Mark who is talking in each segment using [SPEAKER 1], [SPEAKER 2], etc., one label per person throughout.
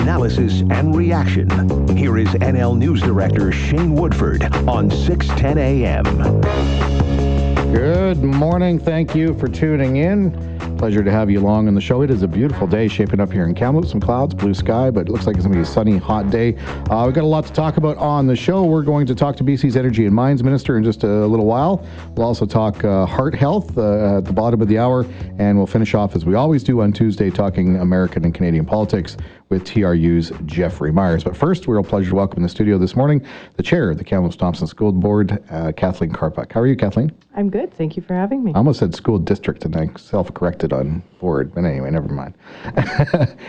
[SPEAKER 1] analysis, and reaction. Here is NL News Director Shane Woodford on 610 AM.
[SPEAKER 2] Good morning. Thank you for tuning in. Pleasure to have you along on the show. It is a beautiful day shaping up here in Kamloops. Some clouds, blue sky, but it looks like it's going to be a sunny, hot day. Uh, we've got a lot to talk about on the show. We're going to talk to BC's Energy and Mines Minister in just a little while. We'll also talk uh, heart health uh, at the bottom of the hour, and we'll finish off as we always do on Tuesday, talking American and Canadian politics with TRU's Jeffrey Myers. But first, we're a pleasure to welcome in the studio this morning the chair of the Kamloops Thompson School Board, uh, Kathleen Karpuk. How are you, Kathleen?
[SPEAKER 3] I'm good. Thank you for having me.
[SPEAKER 2] I almost said school district and I self corrected on board, but anyway, never mind.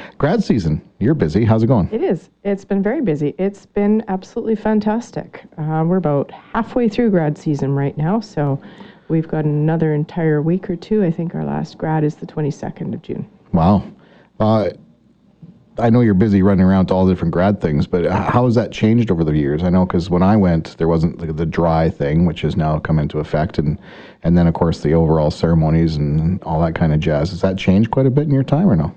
[SPEAKER 2] Grad season, you're busy. How's it going?
[SPEAKER 3] It is. It's been very busy. It's been absolutely fantastic. Uh, we're about halfway through grad season right now, so we've got another entire week or two. I think our last grad is the 22nd of June.
[SPEAKER 2] Wow. Uh, I know you're busy running around to all the different grad things, but how has that changed over the years? I know because when I went, there wasn't the, the, dry thing, which has now come into effect, and and then of course the overall ceremonies and all that kind of jazz. Has that changed quite a bit in your time, or no?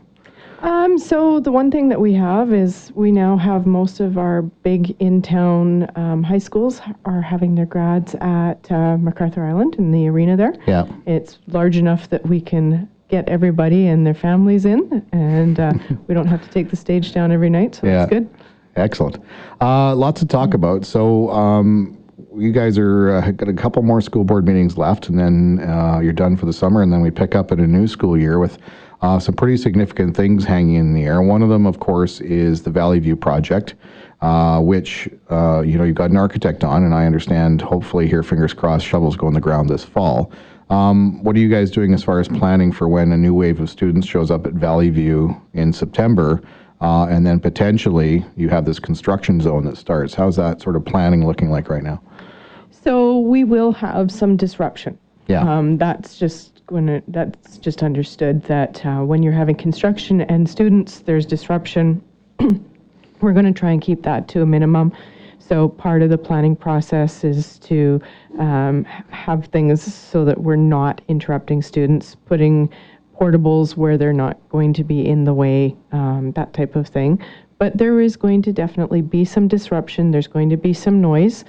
[SPEAKER 3] Um, so the one thing that we have is we now have most of our big in-town um, high schools are having their grads at uh, MacArthur Island in the arena there.
[SPEAKER 2] Yeah,
[SPEAKER 3] it's large enough that we can get everybody and their families in, and uh, we don't have to take the stage down every night, so yeah. that's good.
[SPEAKER 2] Excellent. Uh, lots to talk about. So, um, you guys are uh, got a couple more school board meetings left, and then uh, you're done for the summer, and then we pick up in a new school year with uh, some pretty significant things hanging in the air. One of them, of course, is the Valley View project. Uh, which uh, you know you've got an architect on, and I understand. Hopefully, here, fingers crossed, shovels go in the ground this fall. Um, what are you guys doing as far as planning for when a new wave of students shows up at Valley View in September? Uh, and then potentially you have this construction zone that starts. How's that sort of planning looking like right now?
[SPEAKER 3] So we will have some disruption.
[SPEAKER 2] Yeah.
[SPEAKER 3] Um, that's just when it, that's just understood that uh, when you're having construction and students, there's disruption. We're going to try and keep that to a minimum. So part of the planning process is to um, have things so that we're not interrupting students, putting portables where they're not going to be in the way, um, that type of thing. But there is going to definitely be some disruption. There's going to be some noise,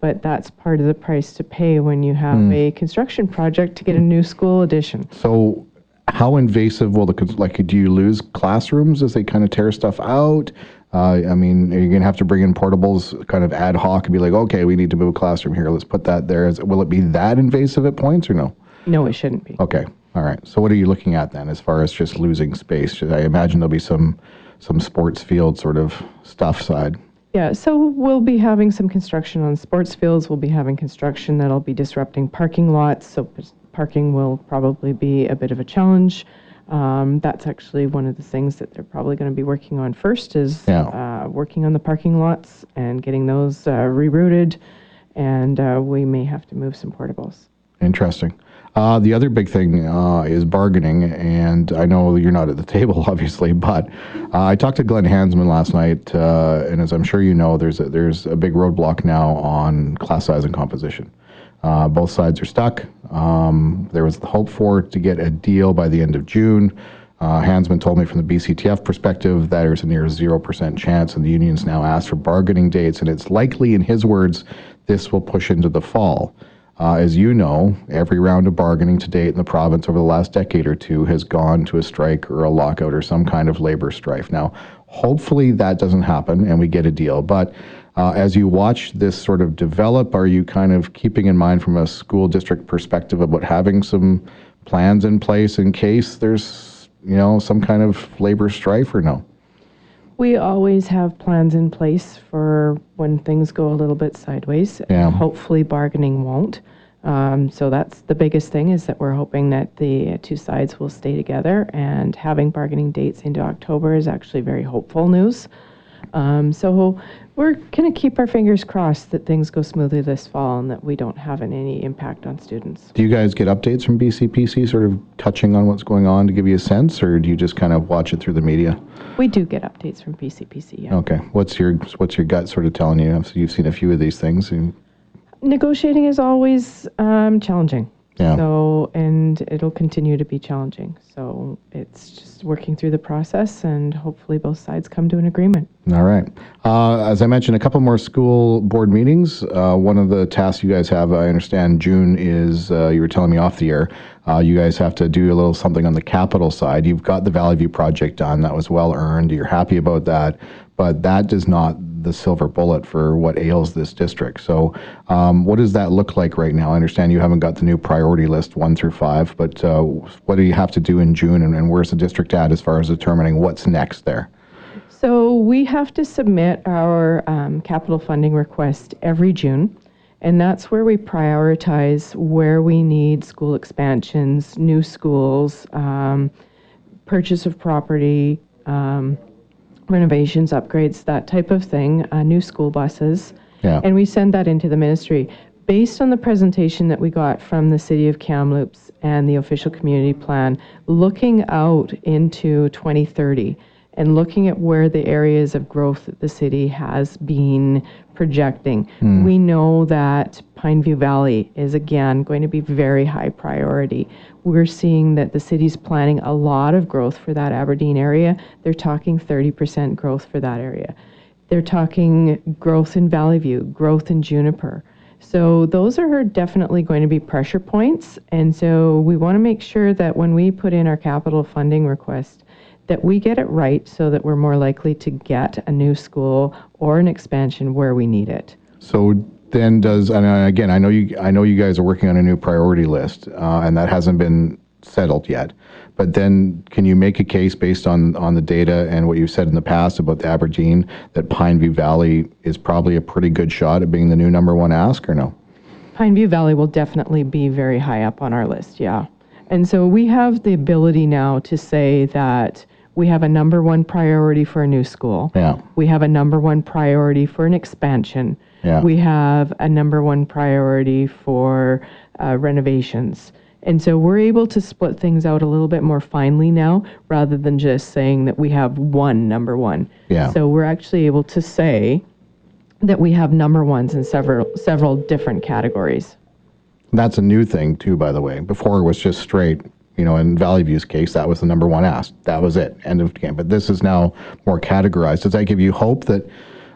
[SPEAKER 3] but that's part of the price to pay when you have mm. a construction project to get a new school addition.
[SPEAKER 2] So how invasive will the like do you lose classrooms as they kind of tear stuff out uh, I mean, are you going to have to bring in portables kind of ad hoc and be like, okay, we need to move a classroom here. Let's put that there. Is, will it be that invasive at points or no?
[SPEAKER 3] No, it shouldn't be.
[SPEAKER 2] Okay. All right. So what are you looking at then as far as just losing space? I imagine there'll be some some sports field sort of stuff side.
[SPEAKER 3] Yeah, so we'll be having some construction on sports fields. We'll be having construction that'll be disrupting parking lots. So parking will probably be a bit of a challenge. Um, that's actually one of the things that they're probably going to be working on first is yeah. uh, working on the parking lots and getting those uh, rerouted, and uh, we may have to move some portables.
[SPEAKER 2] Interesting. Uh, the other big thing uh, is bargaining, and I know you're not at the table, obviously, but uh, I talked to Glen Hansman last night, and as I'm sure you know, there's a, there's a big roadblock now on class size and composition. Uh, both sides are stuck. Um, there was the hope for to get a deal by the end of June. Uh, Hansman told me from the BCTF perspective that there's a near 0% chance, and the unions now asked for bargaining dates, and it's likely, in his words, this will push into the fall. Uh, as you know, every round of bargaining to date in the province over the last decade or two has gone to a strike or a lockout or some kind of labor strife. Now, hopefully that doesn't happen and we get a deal, but uh, as you watch this sort of develop, are you kind of keeping in mind from a school district perspective about having some plans in place in case there's, you know, some kind of labor strife or no?
[SPEAKER 3] We always have plans in place for when things go a little bit sideways.
[SPEAKER 2] Yeah.
[SPEAKER 3] Hopefully, bargaining won't. Um, so that's the biggest thing is that we're hoping that the two sides will stay together, and having bargaining dates into October is actually very hopeful news. Um, so we're going to keep our fingers crossed that things go smoothly this fall and that we don't have any impact on students.
[SPEAKER 2] Do you guys get updates from BCPC, sort of touching on what's going on to give you a sense, or do you just kind of watch it through the media?
[SPEAKER 3] We do get updates from BCPC. Yeah.
[SPEAKER 2] Okay. What's your What's your gut sort of telling you? You've seen a few of these things.
[SPEAKER 3] Negotiating is always um, challenging.
[SPEAKER 2] Yeah.
[SPEAKER 3] So, and it'll continue to be challenging. So it's just working through the process and hopefully both sides come to an agreement.
[SPEAKER 2] All right. Uh, as I mentioned, a couple more school board meetings. Uh, one of the tasks you guys have, I understand, June is uh, you were telling me off the air. Uh, you guys have to do a little something on the capital side. You've got the Valley View project done. That was well earned. You're happy about that, but that is not the silver bullet for what ails this district. So, um, what does that look like right now? I understand you haven't got the new priority list one through five, but uh, what do you have to do in June, and, and where's the district at as far as determining what's next there?
[SPEAKER 3] So we have to submit our um, capital funding request every June, and that's where we prioritize where we need school expansions, new schools, um, purchase of property, um, renovations, upgrades, that type of thing, uh, new school buses.
[SPEAKER 2] Yeah.
[SPEAKER 3] And we send that into the ministry. Based on the presentation that we got from the City of Kamloops and the official community plan, looking out into 2030 and looking at where the areas of growth that the city has been projecting, hmm. we know that Pineview Valley is again going to be very high priority. We're seeing that the city's planning a lot of growth for that Aberdeen area. They're talking 30% growth for that area. They're talking growth in Valley View, growth in Juniper. So those are definitely going to be pressure points. And so we want to make sure that when we put in our capital funding request, that we get it right so that we're more likely to get a new school or an expansion where we need it.
[SPEAKER 2] So then does, and again, I know you, I know you guys are working on a new priority list, uh, and that hasn't been settled yet. But then can you make a case based on, on the data and what you've said in the past about the Aberdeen, that Pineview Valley is probably a pretty good shot at being the new number one ask or no?
[SPEAKER 3] Pineview Valley will definitely be very high up on our list, yeah. And so we have the ability now to say that we have a number one priority for a new school.
[SPEAKER 2] Yeah.
[SPEAKER 3] We have a number one priority for an expansion.
[SPEAKER 2] Yeah.
[SPEAKER 3] We have a number one priority for uh, renovations. And so we're able to split things out a little bit more finely now rather than just saying that we have one number one.
[SPEAKER 2] Yeah.
[SPEAKER 3] So we're actually able to say that we have number ones in several several different categories.
[SPEAKER 2] That's a new thing too, by the way. Before it was just straight, you know, in Valley View's case, that was the number one ask. That was it, end of game. But this is now more categorized. Does that give you hope that,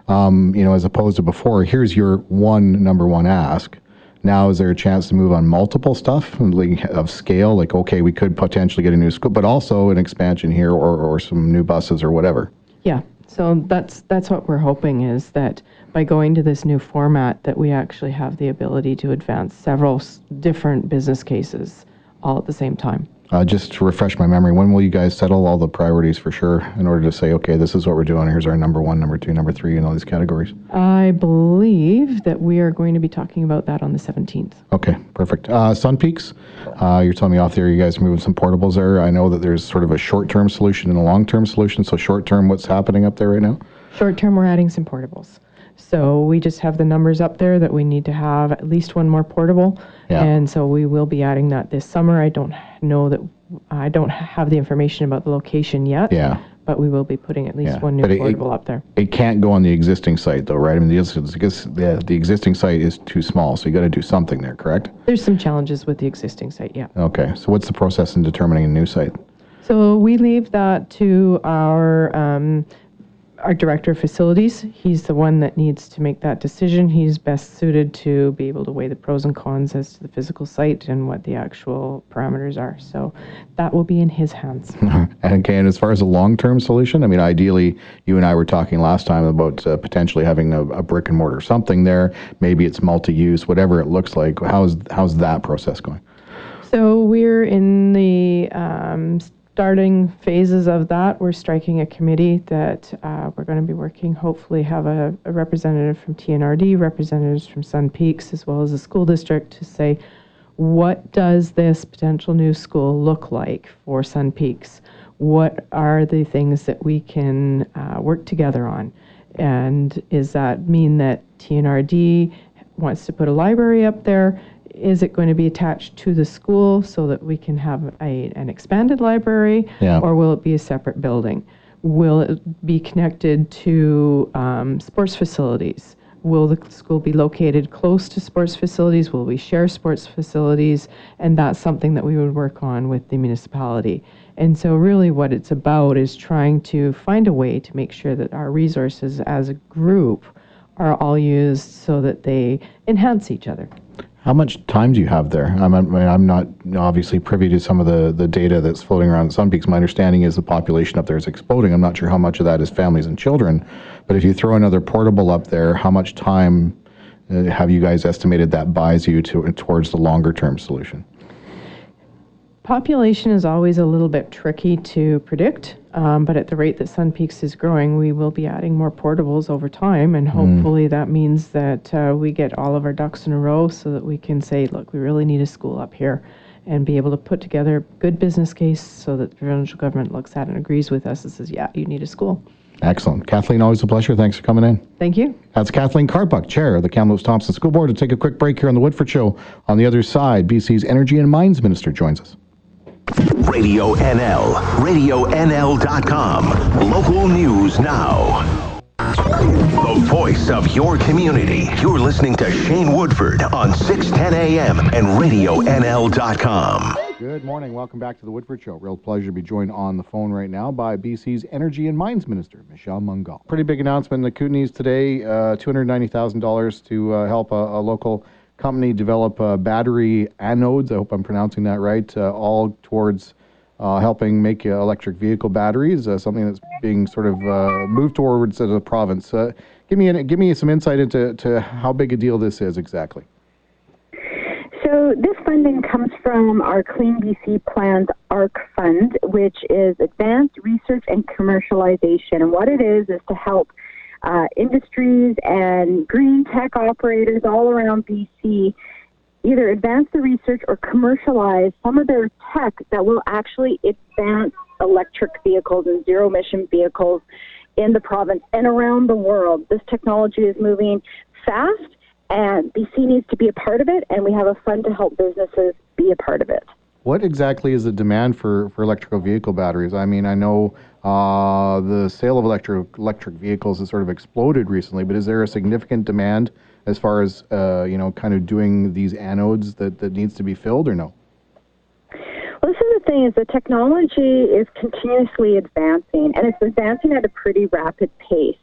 [SPEAKER 2] um, you know, as opposed to before, here's your one number one ask. Now, is there a chance to move on multiple stuff of scale? Like, okay, we could potentially get a new school, but also an expansion here or, or some new buses or whatever.
[SPEAKER 3] Yeah. So that's that's what we're hoping is that by going to this new format that we actually have the ability to advance several s- different business cases all at the same time.
[SPEAKER 2] Uh, just to refresh my memory, when will you guys settle all the priorities for sure in order to say, okay, this is what we're doing. Here's our number one, number two, number three, and all these categories?
[SPEAKER 3] I believe that we are going to be talking about that on the 17th.
[SPEAKER 2] Okay, perfect. Uh, Sun Peaks, uh, you're telling me off there you guys are moving some portables there. I know that there's sort of a short-term solution and a long-term solution. So short-term, what's happening up there right now?
[SPEAKER 3] Short term, we're adding some portables. So we just have the numbers up there that we need to have at least one more portable.
[SPEAKER 2] Yeah.
[SPEAKER 3] And so we will be adding that this summer. I don't know that, I don't have the information about the location yet.
[SPEAKER 2] Yeah.
[SPEAKER 3] But we will be putting at least
[SPEAKER 2] Yeah,
[SPEAKER 3] one new
[SPEAKER 2] but it- it-
[SPEAKER 3] portable up there.
[SPEAKER 2] It can't go on the existing site though, right? I mean, the, the, the existing site is too small, so you got to do something there, correct?
[SPEAKER 3] There's some challenges with the existing site, yeah.
[SPEAKER 2] Okay, so what's the process in determining a new site?
[SPEAKER 3] So we leave that to our, um, our director of facilities. He's the one that needs to make that decision. He's best suited to be able to weigh the pros and cons as to the physical site and what the actual parameters are. So that will be in his hands.
[SPEAKER 2] And okay, and as far as a long-term solution, I mean, ideally, you and I were talking last time about uh, potentially having a, a brick and mortar something there. Maybe it's multi-use, whatever it looks like. How's how's that process going?
[SPEAKER 3] So we're in the um, starting phases of that. We're striking a committee that uh, we're going to be working, hopefully have a, a representative from TNRD, representatives from Sun Peaks, as well as the school district to say, what does this potential new school look like for Sun Peaks? What are the things that we can uh, work together on? And is that mean that TNRD wants to put a library up there? Is it going to be attached to the school so that we can have a, an expanded library?
[SPEAKER 2] Yeah.
[SPEAKER 3] Or will it be a separate building? Will it be connected to um, sports facilities? will the school be located close to sports facilities? Will we share sports facilities? And that's something that we would work on with the municipality. And so, really, what it's about is trying to find a way to make sure that our resources as a group are all used so that they enhance each other.
[SPEAKER 2] How much time do you have there? I'm, I'm not obviously privy to some of the, the data that's floating around Sun Peaks. My understanding is the population up there is exploding. I'm not sure how much of that is families and children, but if you throw another portable up there, how much time uh, have you guys estimated that buys you to, towards the longer term solution?
[SPEAKER 3] Population is always a little bit tricky to predict, um, but at the rate that Sun Peaks is growing, we will be adding more portables over time, and hopefully that means that uh, we get all of our ducks in a row so that we can say, look, we really need a school up here, and be able to put together a good business case so that the provincial government looks at it and agrees with us and says, yeah, you need a school.
[SPEAKER 2] Excellent. Kathleen, always a pleasure. Thanks for coming in.
[SPEAKER 3] Thank you.
[SPEAKER 2] That's Kathleen Karpuk, Chair of the Kamloops Thompson School Board. To take a quick break here on the Woodford Show. On the other side, BC's Energy and Mines Minister joins us.
[SPEAKER 1] Radio NL, RadioNL.com. Local news now. The voice of your community. You're listening to Shane Woodford on 610 AM and RadioNL.com.
[SPEAKER 2] Good morning. Welcome back to the Woodford Show. Real pleasure to be joined on the phone right now by BC's Energy and Mines Minister, Michelle Mungall. Pretty big announcement in the Kootenays today uh, $290,000 to uh, help a, a local company develop uh, battery anodes. I hope I'm pronouncing that right. Uh, all towards uh, helping make uh, electric vehicle batteries, uh, something that's being sort of uh, moved towards as a province. give me give me some insight into to how big a deal this is exactly.
[SPEAKER 4] So this funding comes from our Clean BC Plans ARC Fund, which is Advanced Research and Commercialization. And what it is is to help uh, industries and green tech operators all around BC either advance the research or commercialize some of their tech that will actually advance electric vehicles and zero emission vehicles in the province and around the world. This technology is moving fast and BC needs to be a part of it and we have a fund to help businesses be a part of it.
[SPEAKER 2] What exactly is the demand for, for electrical vehicle batteries? I mean, I know uh, the sale of electric electric vehicles has sort of exploded recently, but is there a significant demand as far as uh, you know, kind of doing these anodes that, that needs to be filled, or no?
[SPEAKER 4] Well, this is the thing: is the technology is continuously advancing, and it's advancing at a pretty rapid pace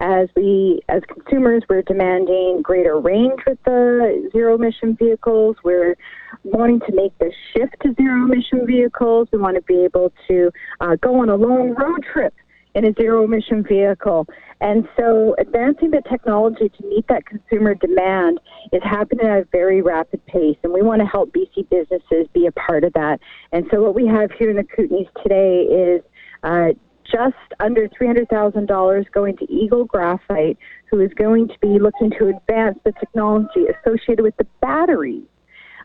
[SPEAKER 4] as we, as consumers, we're demanding greater range with the zero emission vehicles. We're wanting to make the shift to zero emission vehicles. We want to be able to uh, go on a long road trip in a zero emission vehicle. And so advancing the technology to meet that consumer demand is happening at a very rapid pace. And we want to help BC businesses be a part of that. And so what we have here in the Kootenays today is uh, just under $300,000 going to Eagle Graphite, who is going to be looking to advance the technology associated with the batteries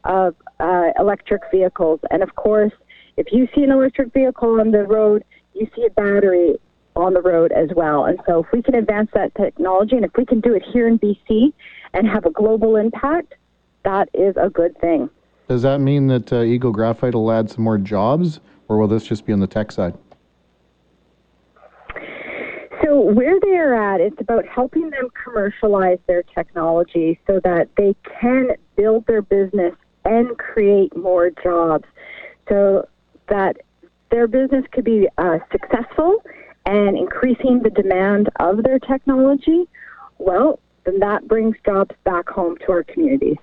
[SPEAKER 4] of uh, electric vehicles. And of course, if you see an electric vehicle on the road, you see a battery on the road as well. And so, if we can advance that technology and if we can do it here in BC and have a global impact, that is a good thing.
[SPEAKER 2] Does that mean that uh, Eagle Graphite will add some more jobs, or will this just be on the tech side?
[SPEAKER 4] So where they are at, it's about helping them commercialize their technology so that they can build their business and create more jobs, so that their business could be uh, successful and increasing the demand of their technology. Well, then that brings jobs back home to our communities.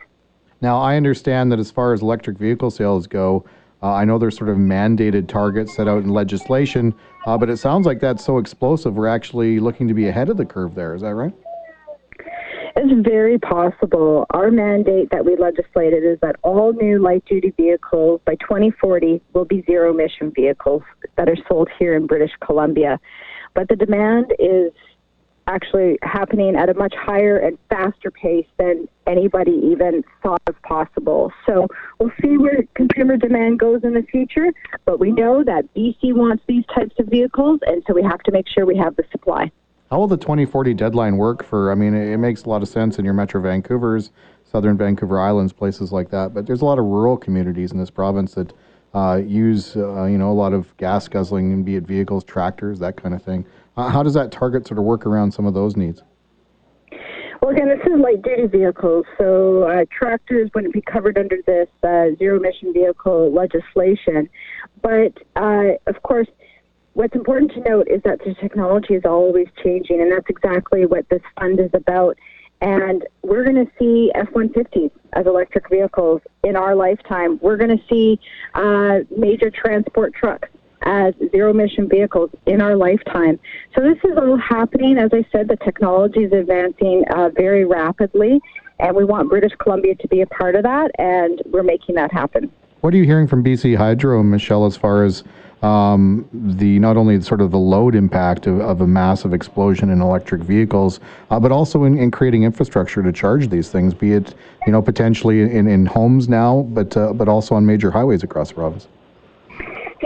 [SPEAKER 2] Now, I understand that as far as electric vehicle sales go, uh, I know there's sort of mandated targets set out in legislation, uh, but it sounds like that's so explosive. We're actually looking to be ahead of the curve there. Is that right?
[SPEAKER 4] It's very possible. Our mandate that we legislated is that all new light duty vehicles by 2040 will be zero emission vehicles that are sold here in British Columbia. But the demand is actually happening at a much higher and faster pace than anybody even thought was possible. So we'll see where consumer demand goes in the future, but we know that BC wants these types of vehicles, and so we have to make sure we have the supply.
[SPEAKER 2] How will the 2040 deadline work for? I mean, it makes a lot of sense in your Metro Vancouver's, Southern Vancouver Islands, places like that, but there's a lot of rural communities in this province that uh, use, uh, you know, a lot of gas guzzling, be it vehicles, tractors, that kind of thing. How does that target sort of work around some of those needs?
[SPEAKER 4] Well, Well, again, this is light duty vehicles, so uh, tractors wouldn't be covered under this uh, zero emission vehicle legislation. But uh, of course, what's important to note is that the technology is always changing, and that's exactly what this fund is about. And we're going to see F 150s as electric vehicles in our lifetime. We're going to see uh, major transport trucks as zero emission vehicles in our lifetime. So this is all happening. As I said, the technology is advancing uh, very rapidly, and we want British Columbia to be a part of that, and we're making that happen.
[SPEAKER 2] What are you hearing from BC Hydro, Michelle, as far as um, the not only sort of the load impact of, of a massive explosion in electric vehicles, uh, but also in, in creating infrastructure to charge these things, be it you know potentially in, in homes now, but uh, but also on major highways across the province.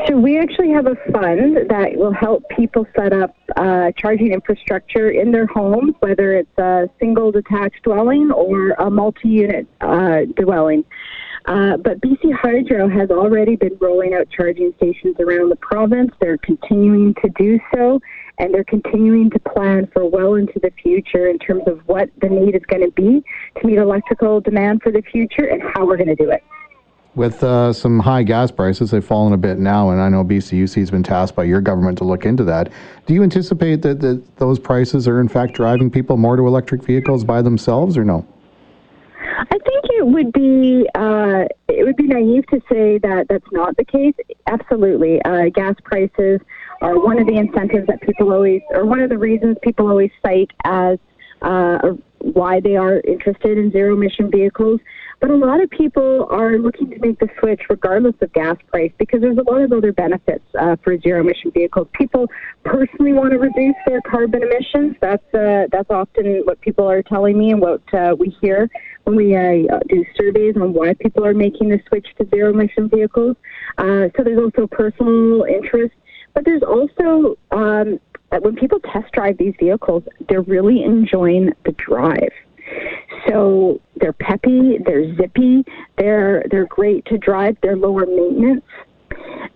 [SPEAKER 4] So we actually have a fund that will help people set up uh, charging infrastructure in their homes, whether it's a single detached dwelling or a multi-unit uh, dwelling. Uh, but BC Hydro has already been rolling out charging stations around the province. They're continuing to do so, and they're continuing to plan for well into the future in terms of what the need is going to be to meet electrical demand for the future and how we're going to do it.
[SPEAKER 2] With uh, some high gas prices, they've fallen a bit now, and I know BCUC has been tasked by your government to look into that. Do you anticipate that, that those prices are in fact driving people more to electric vehicles by themselves, or no?
[SPEAKER 4] I think it would be uh, it would be naive to say that that's not the case. Absolutely, uh, gas prices are one of the incentives that people always, or one of the reasons people always cite as uh, why they are interested in zero emission vehicles. But a lot of people are looking to make the switch regardless of gas price because there's a lot of other benefits uh, for zero emission vehicles. People personally want to reduce their carbon emissions. That's uh, that's often what people are telling me and what uh, we hear when we uh, do surveys on why people are making the switch to zero emission vehicles. Uh, so there's also personal interest, but there's also um, when people test drive these vehicles, they're really enjoying the drive. So they're peppy, they're zippy, they're they're great to drive, they're lower maintenance.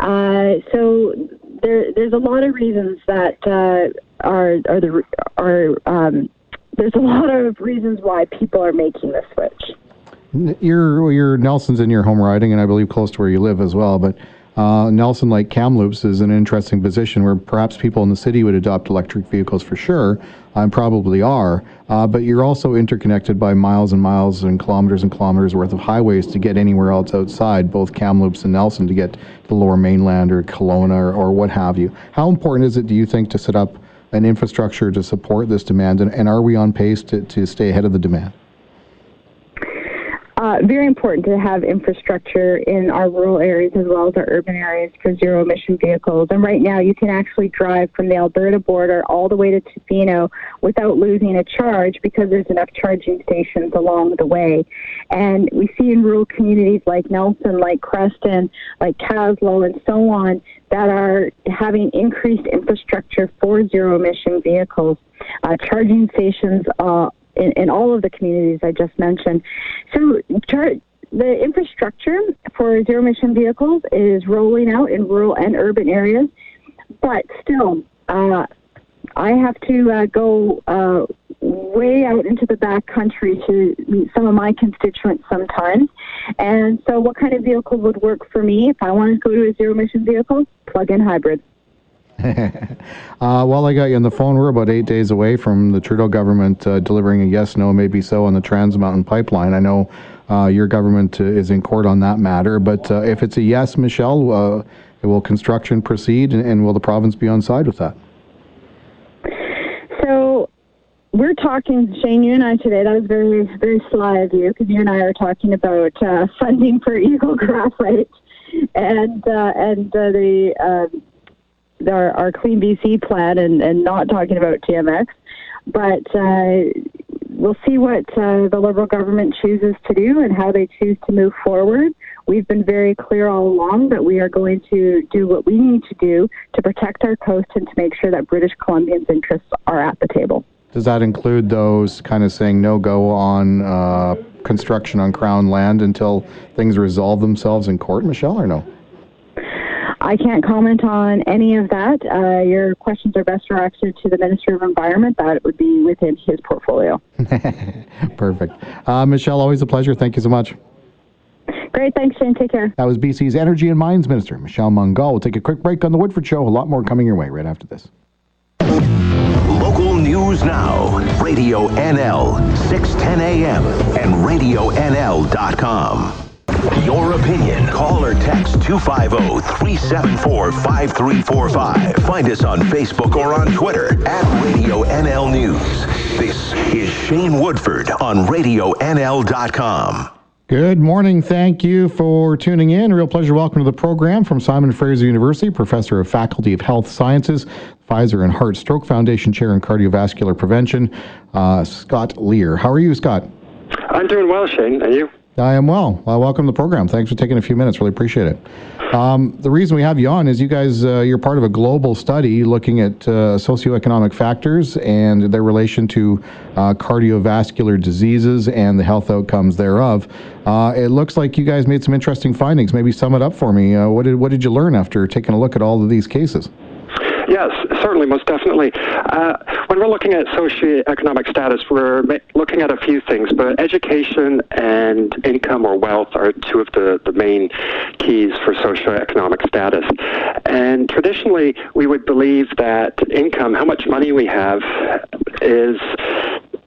[SPEAKER 4] Uh, so there, there's a lot of reasons that uh, are are the are um, there's a lot of reasons why people are making the switch.
[SPEAKER 2] You're, you're Nelson's in your home riding, and I believe close to where you live as well. But uh, Nelson, like Kamloops, is an interesting position where perhaps people in the city would adopt electric vehicles for sure, and probably are. Uh, but you're also interconnected by miles and miles and kilometers and kilometers worth of highways to get anywhere else outside, both Kamloops and Nelson, to get to the lower mainland or Kelowna or, or what have you. How important is it, do you think, to set up an infrastructure to support this demand, and, and are we on pace to, to stay ahead of the demand?
[SPEAKER 4] Uh, very important to have infrastructure in our rural areas as well as our urban areas for zero emission vehicles. And right now, you can actually drive from the Alberta border all the way to Tofino without losing a charge because there's enough charging stations along the way. And we see in rural communities like Nelson, like Creston, like Kaslo, and so on that are having increased infrastructure for zero emission vehicles. Uh, charging stations uh, in, in all of the communities I just mentioned. So, the infrastructure for zero emission vehicles is rolling out in rural and urban areas, but still, uh, I have to uh, go uh, way out into the back country to meet some of my constituents sometimes. And so, what kind of vehicle would work for me if I want to go to a zero emission vehicle? Plug in hybrid.
[SPEAKER 2] uh, while I got you on the phone, we're about eight days away from the Trudeau government uh, delivering a yes, no, maybe so on the Trans Mountain Pipeline. I know uh, your government uh, is in court on that matter, but uh, if it's a yes, Michelle, uh, will construction proceed and, and will the province be on side with that?
[SPEAKER 4] So we're talking, Shane, you and I today. That was very, very sly of you because you and I are talking about funding for Eagle Graphite and and the um, our, our Clean BC plan and, and not talking about TMX. But uh, we'll see what uh, the Liberal government chooses to do and how they choose to move forward. We've been very clear all along that we are going to do what we need to do to protect our coast and to make sure that British Columbians' interests are at the table.
[SPEAKER 2] Does that include those kind of saying no go on uh, construction on Crown land until things resolve themselves in court, Michelle, or no?
[SPEAKER 4] I can't comment on any of that. Uh, your questions are best directed to the Minister of Environment. That would be within his portfolio.
[SPEAKER 2] Perfect. Uh, Michelle, always a pleasure. Thank you so much.
[SPEAKER 4] Great. Thanks, Shane. Take care.
[SPEAKER 2] That was BC's Energy and Mines Minister, Michelle Mungall. We'll take a quick break on The Woodford Show. A lot more coming your way right after this.
[SPEAKER 1] Local news now. Radio NL, 610 AM, and RadioNL.com. Your opinion. Call or text 250-374-5345. Find us on Facebook or on Twitter at Radio NL News. This is Shane Woodford on RadioNL.com.
[SPEAKER 2] Good morning. Thank you for tuning in. real pleasure. Welcome to the program from Simon Fraser University, professor of Faculty of Health Sciences, Pfizer and Heart Stroke Foundation Chair in Cardiovascular Prevention, uh, Scott Lear. How are you, Scott?
[SPEAKER 5] I'm doing well, Shane. And you?
[SPEAKER 2] I am well. well. Welcome to the program. Thanks for taking a few minutes. Really appreciate it. Um, the reason we have you on is you guys, uh, you're part of a global study looking at uh, socioeconomic factors and their relation to uh, cardiovascular diseases and the health outcomes thereof. Uh, it looks like you guys made some interesting findings. Maybe sum it up for me. Uh, what did what did you learn after taking a look at all of these cases?
[SPEAKER 5] Yes, certainly, most definitely. Uh, when we're looking at socioeconomic status, we're looking at a few things, but education and income or wealth are two of the, the main keys for socioeconomic status. And traditionally, we would believe that income, how much money we have, is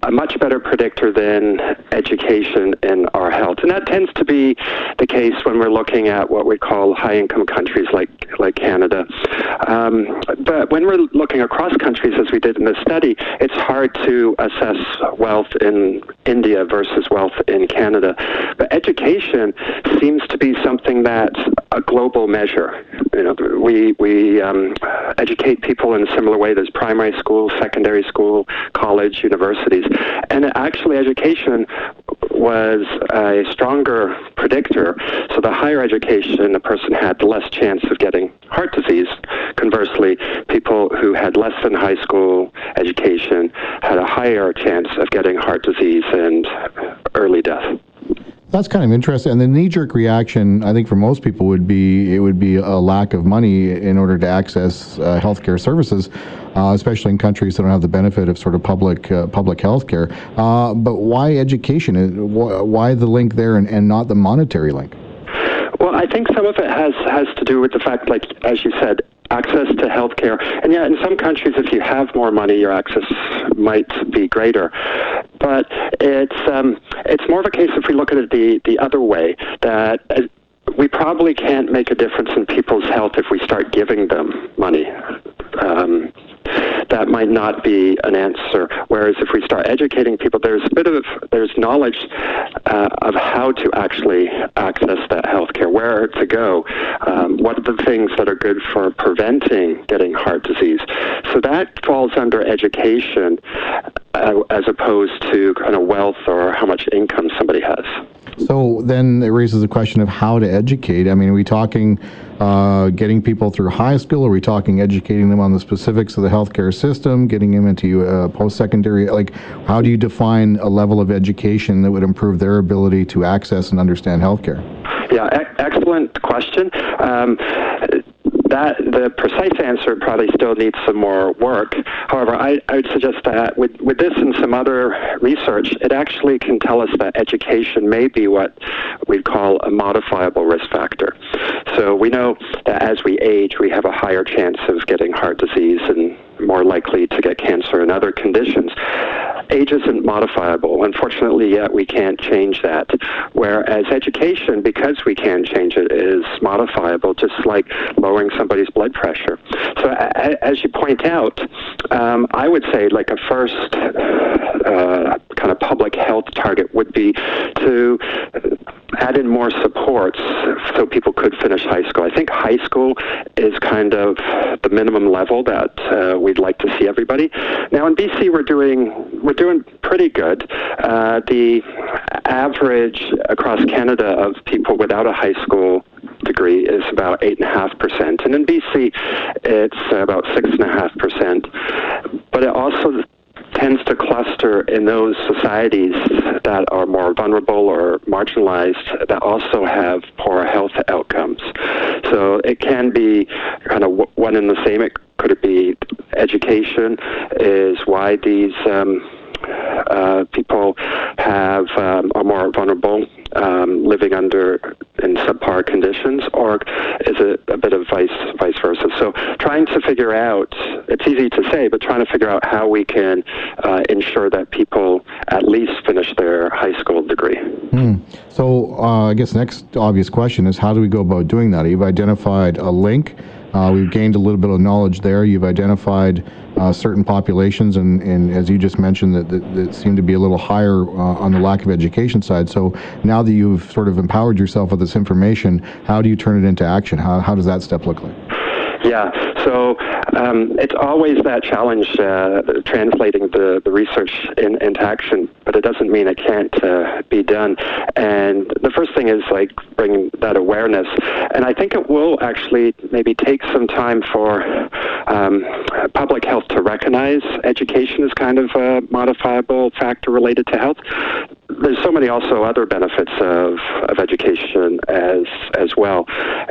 [SPEAKER 5] a much better predictor than education in our health. And that tends to be the case when we're looking at what we call high income countries like, like Canada. Um, but when we're looking across countries, as we did in this study, it's hard to assess wealth in India versus wealth in Canada. But education seems to be something that's a global measure. You know, we, we um, educate people in a similar way. There's primary school, secondary school, college, universities. And actually, education was a stronger predictor. So the higher education a person had, the less chance of getting heart disease. Conversely, people who had less than high school education had a higher chance of getting heart disease and early death.
[SPEAKER 2] That's kind of interesting. And the knee-jerk reaction, I think, for most people would be it would be a lack of money in order to access uh, healthcare services, uh, especially in countries that don't have the benefit of sort of public uh, public health care. Uh, but why education? Why the link there and, and not the monetary link?
[SPEAKER 5] Well, I think some of it has has to do with the fact, like as you said, access to healthcare. And yeah, in some countries, if you have more money, your access might be greater. But it's um, it's more of a case if we look at it the the other way that. Uh, we probably can't make a difference in people's health if we start giving them money. Um, that might not be an answer. Whereas if we start educating people, there's a bit of there's knowledge uh, of how to actually access that health care, where to go, um, what are the things that are good for preventing getting heart disease. So that falls under education uh, as opposed to kind of wealth or how much income somebody has.
[SPEAKER 2] So then it raises the question of how to educate. I mean, are we talking uh, getting people through high school? Are we talking educating them on the specifics of the healthcare system, getting them into uh, post-secondary? Like, how do you define a level of education that would improve their ability to access and understand healthcare?
[SPEAKER 5] Yeah, e- excellent question. Um, that the precise answer probably still needs some more work. However, I, I would suggest that with, with this and some other research, it actually can tell us that education may be what we'd call a modifiable risk factor. So we know that as we age, we have a higher chance of getting heart disease and more likely to get cancer and other conditions. Age isn't modifiable. Unfortunately, yet we can't change that. Whereas education, because we can change it, is modifiable, just like lowering somebody's blood pressure. So, as you point out, um, I would say like a first uh, kind of public health target would be to add in more supports so people could finish high school. I think high school is kind of the minimum level that uh, we'd like to see everybody. Now in BC, we're doing we're doing pretty good. Uh, the average across Canada of people without a high school degree is about eight and in BC, it's about six and a half percent. But it also tends to cluster in those societies that are more vulnerable or marginalized that also have poor health outcomes. So it can be kind of one and the same. It, could it be education is why these um, uh, people have um, are more vulnerable um, living under in subpar conditions, or is it a bit of vice vice versa? So trying to figure out it's easy to say, but trying to figure out how we can uh, ensure that people at least finish their high school degree.
[SPEAKER 2] Mm. So uh, I guess next obvious question is how do we go about doing that? You've identified a link. Uh, we've gained a little bit of knowledge there. You've identified uh, certain populations, and, and as you just mentioned, that, that, that seem to be a little higher uh, on the lack of education side. So now that you've sort of empowered yourself with this information, how do you turn it into action? How, how does that step look like?
[SPEAKER 5] Yeah, so um, it's always that challenge uh, translating the, the research in, into action, but it doesn't mean it can't uh, be done. And the first thing is like bringing that awareness. And I think it will actually maybe take some time for um, public health to recognize education as kind of a modifiable factor related to health there's so many also other benefits of, of education as as well,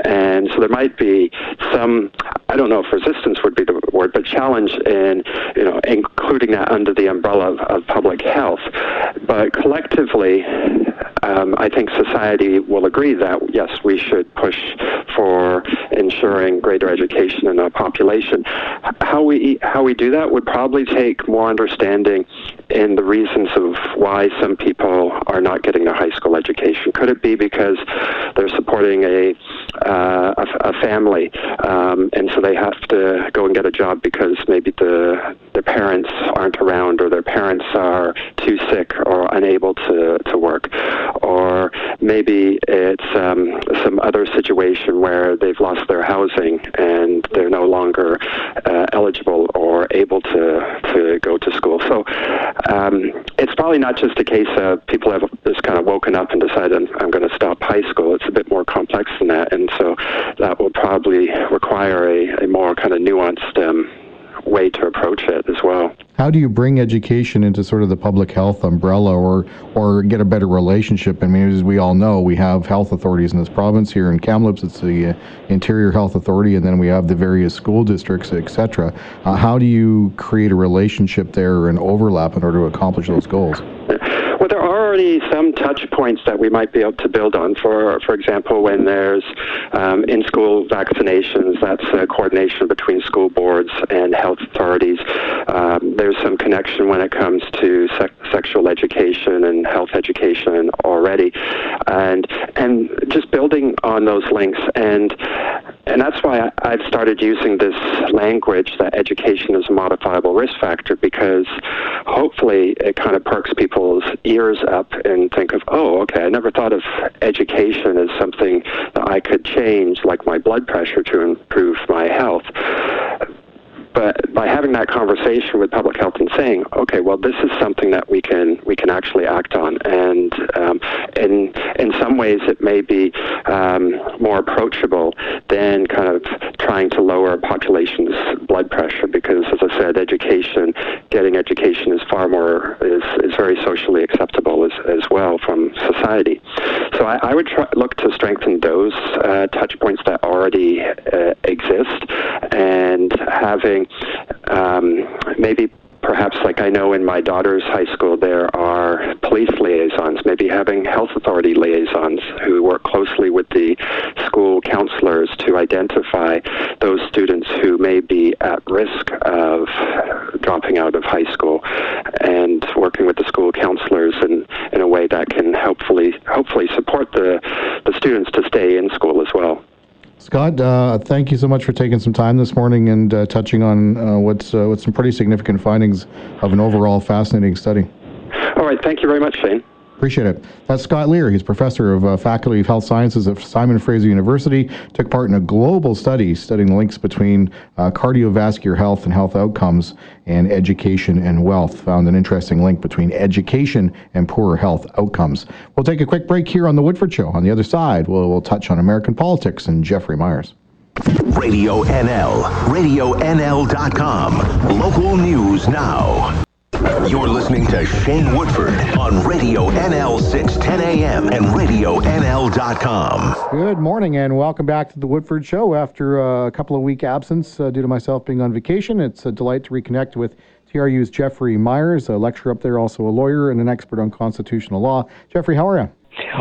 [SPEAKER 5] and so there might be some I don't know if resistance would be the word, but challenge in you know including that under the umbrella of, of public health, but collectively. Um, I think society will agree that yes, we should push for ensuring greater education in our population. How we how we do that would probably take more understanding in the reasons of why some people are not getting their high school education. Could it be because they're supporting a uh, a, a, family, um, and so they have to go and get a job because maybe the their parents aren't around, or their parents are too sick or unable to to work, or maybe it's um, some other situation where they've lost their housing and they're no longer uh, eligible or able to to go to school. So um, it's probably not just a case of people have just kind of woken up and decided I'm, I'm going to stop high school. It's a bit more complex than that, and so that will probably require a, a more kind of nuanced um, way to approach it as well.
[SPEAKER 2] How do you bring education into sort of the public health umbrella or or get a better relationship? I mean, as we all know, we have health authorities in this province. Here in Kamloops, it's the uh, Interior Health Authority, and then we have the various school districts, etc. Uh, how do you create a relationship there and overlap in order to accomplish those goals?
[SPEAKER 5] Well, there are already some touch points that we might be able to build on. For for example, when there's um, in-school vaccinations, that's a coordination between school boards and health authorities. Um, there's some connection when it comes to sexual education and health education already, and and just building on those links and and that's why I, have started using this language that education is a modifiable risk factor because hopefully it kind of perks people's ears up and think of, oh, okay, I never thought of education as something that I could change, like my blood pressure, to improve my health. But by having that conversation with public health and saying, okay, well, this is something that we can we can actually act on, and um, in in some ways it may be um, more approachable than kind of trying to lower a population's blood pressure, because as I said, education, getting education is far more is is very socially acceptable as as well from society. So I, I would try, look to strengthen those uh, touch points that already uh, exist, and having um, maybe perhaps like I know in my daughter's high school there are police liaisons, maybe having health authority liaisons who work closely with the school counselors to identify those students who may be at risk of dropping out of high school and working with the school counselors in, in a way that can hopefully hopefully support the, the students to stay in school as well.
[SPEAKER 2] Scott, uh, thank you so much for taking some time this morning and uh, touching on uh, what's uh, what's some pretty significant findings of an overall fascinating study.
[SPEAKER 5] All right, thank you very much, Shane.
[SPEAKER 2] Appreciate it. That's Scott Lear. He's professor of uh, Faculty of Health Sciences at Simon Fraser University. Took part in a global study studying links between uh, cardiovascular health and health outcomes and education and wealth. Found an interesting link between education and poorer health outcomes. We'll take a quick break here on The Woodford Show. On the other side, we'll, we'll touch on American politics and Jeffrey Myers.
[SPEAKER 1] Radio NL, RadioNL.com. Local news now. You're listening to Shane Woodford on Radio NL 610 AM and RadioNL.com.
[SPEAKER 2] Good morning and welcome back to the Woodford Show. After uh, a couple of week absence uh, due to myself being on vacation, it's a delight to reconnect with TRU's Jeffrey Myers, a lecturer up there, also a lawyer and an expert on constitutional law. Jeffrey, how are you?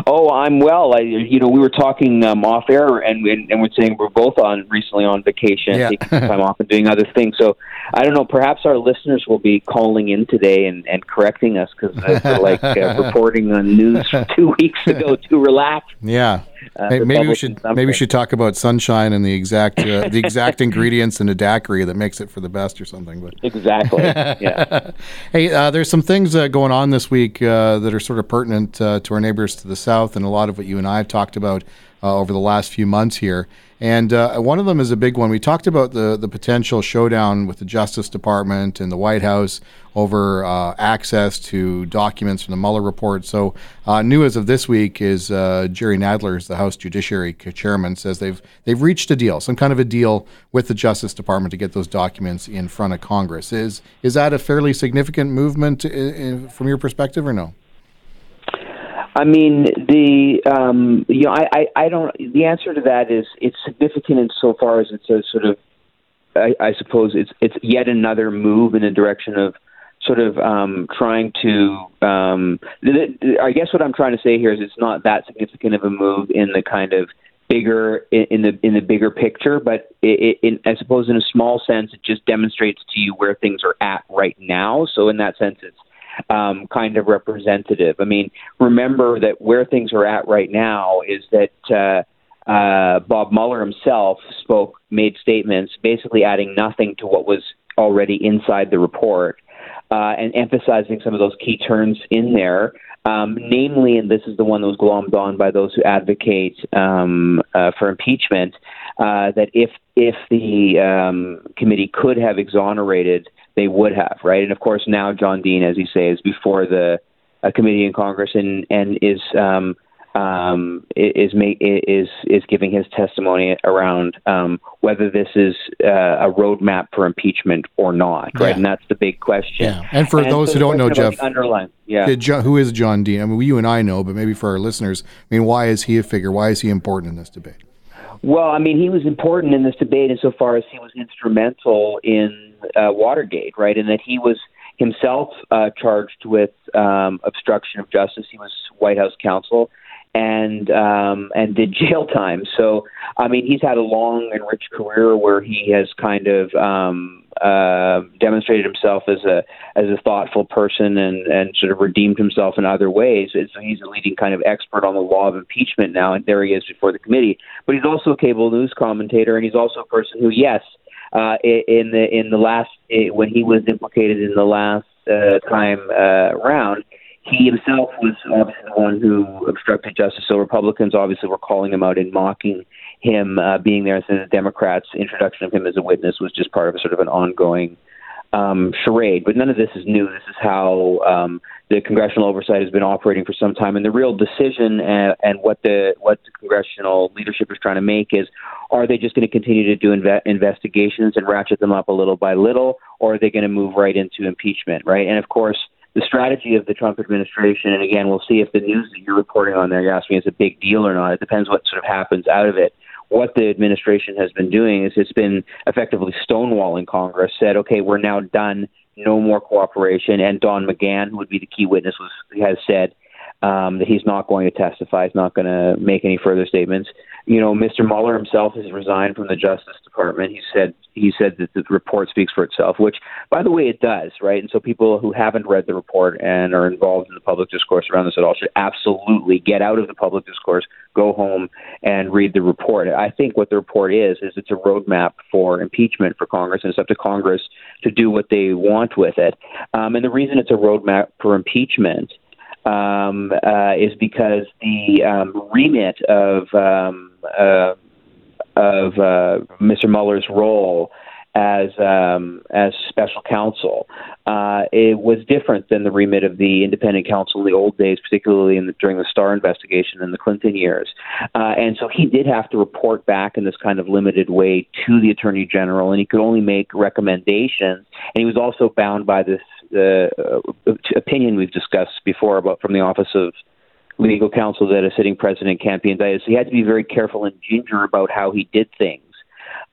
[SPEAKER 6] Oh, I'm well. I, you know, we were talking um, off air, and and, and we're saying we're both on recently on vacation,
[SPEAKER 2] Yeah.
[SPEAKER 6] taking time off and doing other things. So I don't know. Perhaps our listeners will be calling in today and, and correcting us because they're like uh, reporting on news from two weeks ago. Too relaxed.
[SPEAKER 2] Yeah.
[SPEAKER 6] Uh,
[SPEAKER 2] Hey, maybe we should maybe we should talk about sunshine and the exact uh, the exact ingredients in a daiquiri that makes it for the best or something. But
[SPEAKER 6] Exactly. Yeah.
[SPEAKER 2] hey, uh, there's some things uh, going on this week uh, that are sort of pertinent uh, to our neighbors to the south, and a lot of what you and I have talked about uh, over the last few months here. And uh, one of them is a big one. We talked about the the potential showdown with the Justice Department and the White House over uh, access to documents from the Mueller report. So, uh, new as of this week is uh, Jerry Nadler, the House Judiciary chairman, says they've they've reached a deal, some kind of a deal with the Justice Department to get those documents in front of Congress. Is is that a fairly significant movement i i from your perspective, or no?
[SPEAKER 6] I mean, the um, you know, I, I, I don't. The answer to that is it's significant insofar as it's a sort of, I, I suppose it's it's yet another move in the direction of sort of um, trying to. Um, th- th- I guess what I'm trying to say here is it's not that significant of a move in the kind of bigger in, in the in the bigger picture, but it, it, in, I suppose in a small sense it just demonstrates to you where things are at right now. So in that sense, it's um, kind of representative. I mean, remember that where things are at right now is that uh, uh, Bob Mueller himself spoke, made statements, basically adding nothing to what was already inside the report, uh, and emphasizing some of those key terms in there. Um, namely, and this is the one that was glommed on by those who advocate um, uh, for impeachment, uh, that if if the um, committee could have exonerated they would have, right? And of course, now John Dean, as you say, is before the uh, committee in Congress and and is um, um, is is is giving his testimony around um, whether this is uh, a roadmap for impeachment or not, right?
[SPEAKER 2] Yeah.
[SPEAKER 6] And that's the big question.
[SPEAKER 2] Yeah. And for those
[SPEAKER 6] so
[SPEAKER 2] who don't know, Jeff,
[SPEAKER 6] the underlying, yeah.
[SPEAKER 2] Uh, Jo- who is John Dean? I mean, you and I know, but maybe for our listeners, I mean, why is he a figure? Why is he important in this debate?
[SPEAKER 6] Well, I mean, he was important in this debate insofar as he was instrumental in uh, Watergate, right? And that he was himself uh, charged with um, obstruction of justice. He was White House counsel and um, and did jail time. So, I mean, he's had a long and rich career where he has kind of um, uh, demonstrated himself as a as a thoughtful person and and sort of redeemed himself in other ways. And so he's a leading kind of expert on the law of impeachment now, and there he is before the committee. But he's also a cable news commentator, and he's also a person who, yes, uh, in the in the last when he was implicated in the last uh, time uh, round, he himself was obviously the one who obstructed justice. So Republicans obviously were calling him out and mocking him uh, being there. And so the Democrats' introduction of him as a witness was just part of a sort of an ongoing um, charade. But none of this is new. This is how um, the congressional oversight has been operating for some time. And the real decision and, and what the what the congressional leadership is trying to make is: are they just going to continue to do inve- investigations and ratchet them up a little by little, or are they going to move right into impeachment? Right? And of course. The strategy of the Trump administration, and again, we'll see if the news that you're reporting on there, you're asking, is a big deal or not. It depends what sort of happens out of it what the administration has been doing is it's been effectively stonewalling Congress, said, okay, we're now done, no more cooperation. And Don McGahn, who would be the key witness, was has said um, that he's not going to testify, he's not going to make any further statements. You know, Mr. Mueller himself has resigned from the Justice Department. He said he said that the report speaks for itself, which, by the way, it does, right? And so people who haven't read the report and are involved in the public discourse around this at all should absolutely get out of the public discourse, go home and read the report. I think what the report is is it's a roadmap for impeachment for Congress, and it's up to Congress to do what they want with it. Um, and the reason it's a roadmap for impeachment um, uh, is because the um, remit of um, uh, of uh, Mr. Mueller's role as um, as special counsel. Uh, it was different than the remit of the independent counsel in the old days, particularly in the, during the Starr investigation in the Clinton years. Uh, and so he did have to report back in this kind of limited way to the Attorney General, and he could only make recommendations. And he was also bound by this uh, opinion we've discussed before about from the Office of Legal Counsel that a sitting president can't be indicted. So he had to be very careful and ginger about how he did things.